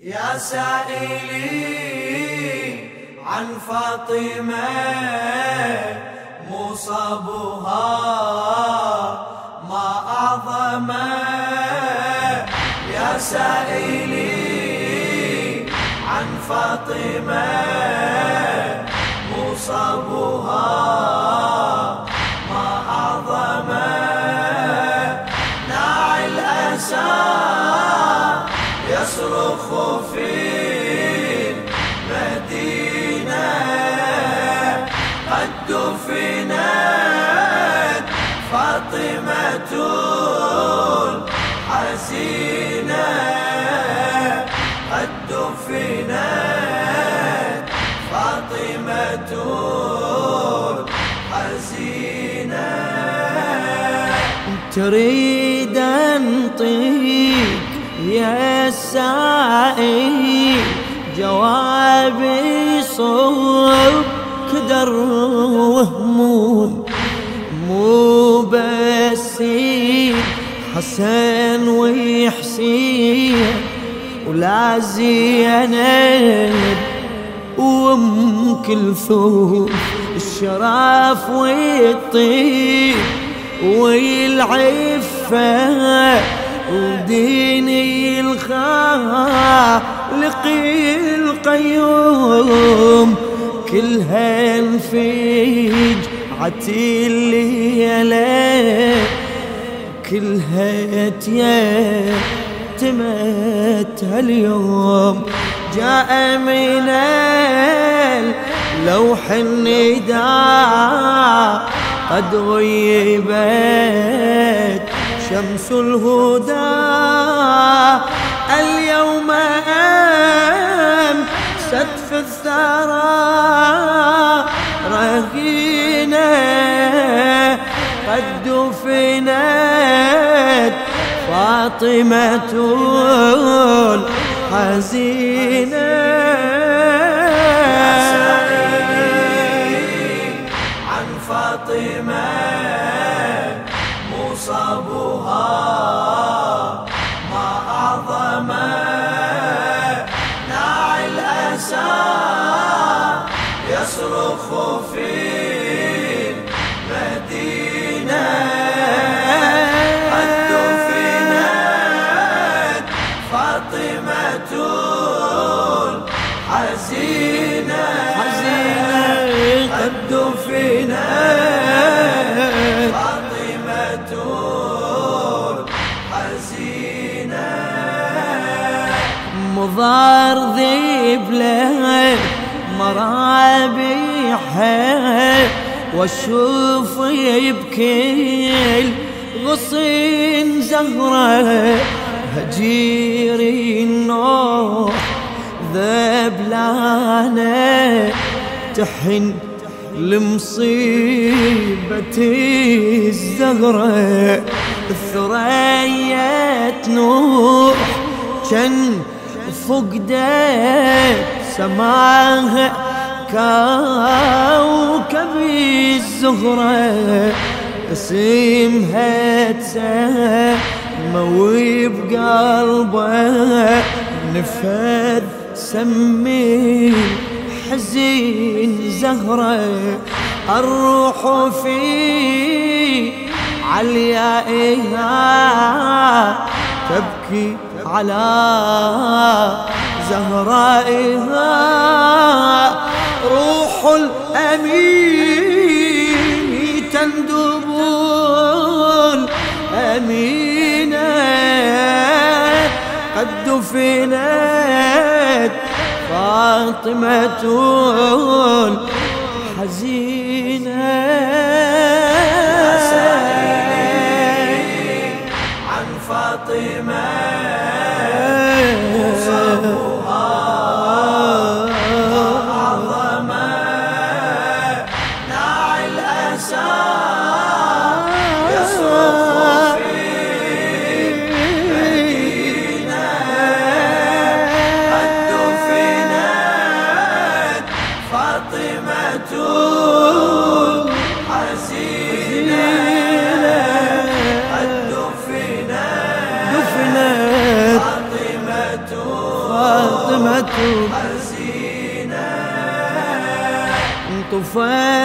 يا سائلي عن فاطمة مصابها ما أعظم. يا سائلي عن فاطمة. دفنت فاطمة الحزينة تريد انطيك يا السائل جوابي صوب كدر وهموم. مو بس حسن وحسين ولا زينب وأم كلثوم الشرف والطيب والعفة وديني الخالق القيوم كلها نفيج الليلة كلها تمت هاليوم جاء من اللوح النداء قد غيبت شمس الهدى. اليوم أمست في الثرى رهينة قد دفنت فاطمة الحزينة عن فاطمة مصابها ما أعظم ناعي الأسى يصرخ في مضار ذيب له مرابيحة واشوف يبكي غصين زهرة. هجير النوح ذبلانة تحن لمصيبة الزهرة. الثريا نوح كان فقدت سماها كوكب الزهرة. اسمها تسمى بقلبه نفذ سمي حزين زهرة. الروح في عليائها تبكي على زهرائها. روح الأمين تندب الأمينة قد دفنت فاطمة. حزينة.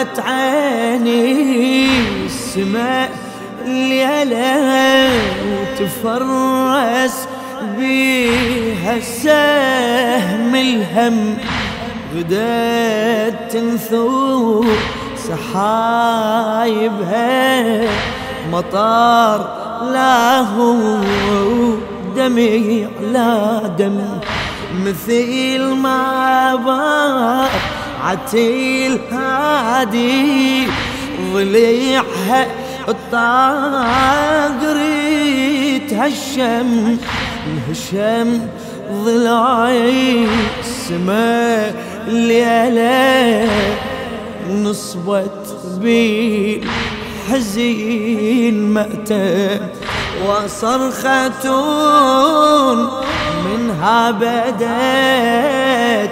انطفت عيني السماء الليلة وتفرس بيها السهم الهم. بدأت تنثور سحايبها مطار لا هو دمي على دم. مثل ما بار عتيل هادي ضليعها الطاقري تهشم انهشم ضلعي السماء الليلة نصبت بي حزين مأتى وصرخة منها بدت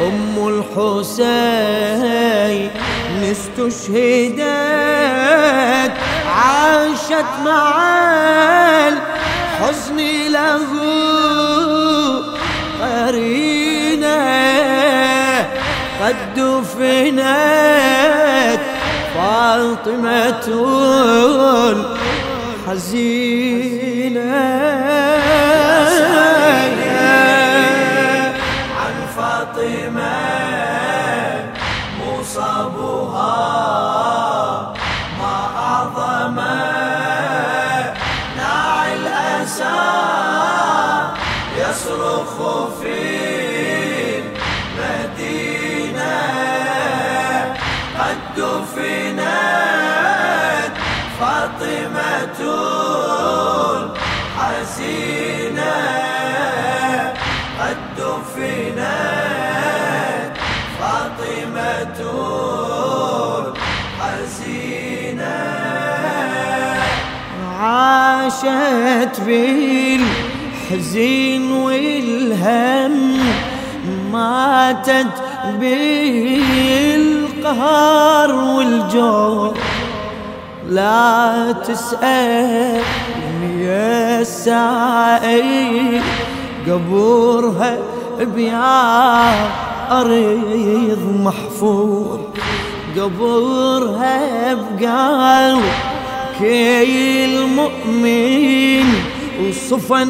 أم الحسين استشهدت عاشت مع الحزن له قرينة قد دفنت فاطمة حزينة. عاشت بالحزين والهم ماتت بالقهر والجور لا تسأل يا السائل قبورها بيا أريض محفور قبورها بقلب كي المؤمن وصفن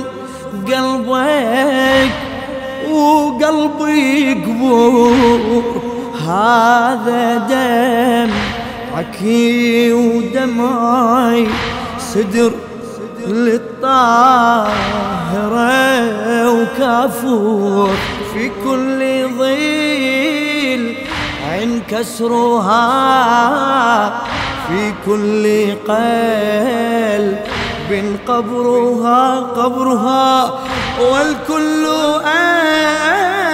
قلبك وقلبي قبور هذا دم عكي ودمعي صدر للطاهرة وكافور. في كل ظل عن كسرها في كل قلب قبرها قبرها. والكل أبدى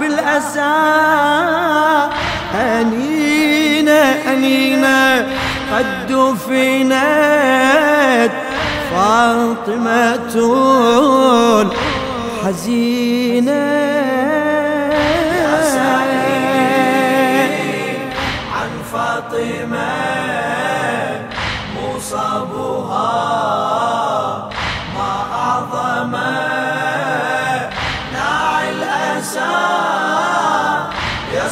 بالأسى. أنينا أنينا قد دفنت فاطمة حزينة.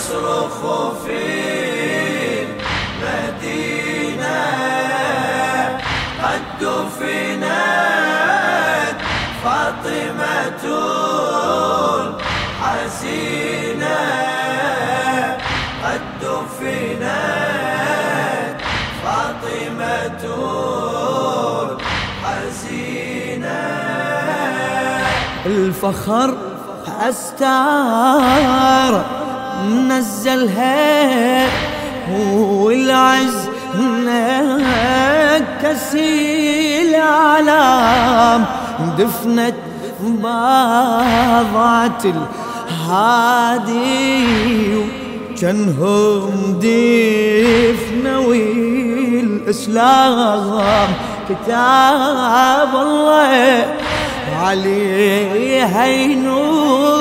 يصرخ في المدينة. قد دفنت فاطمة حزينة قد دفنت فاطمة حزينة الفخر أستار نزلها والعز نكسي العلام دفنت باضعت الهادي كانهم دفنوا الإسلام كتاب الله عليها ينوح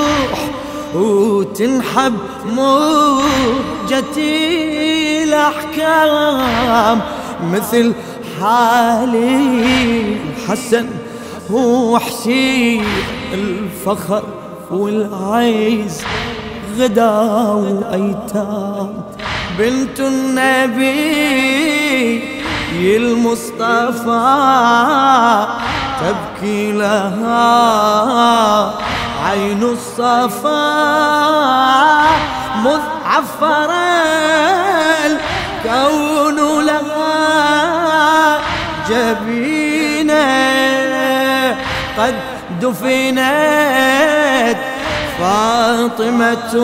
وتنحب موجتي الأحكام. مثل حالي الحسن وحشي الفخر والعيز غدا وأيتام. بنت النبي المصطفى تبكي لها. عين الصفا مذ عفر الكون لها جبينه قد دفنت فاطمة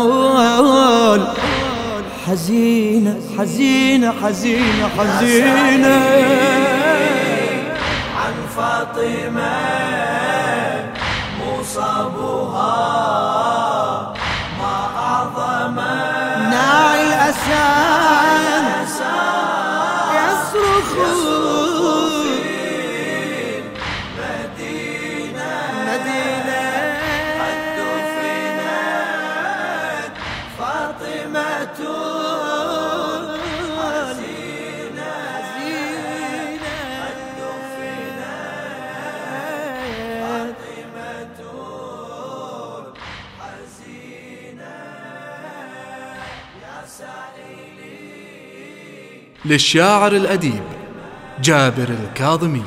حزينة حزينة حزينة حزينة. عن فاطمة مصابها ما أعظم ناعي الأسان يصرخ للشاعر الأديب جابر الكاظمي.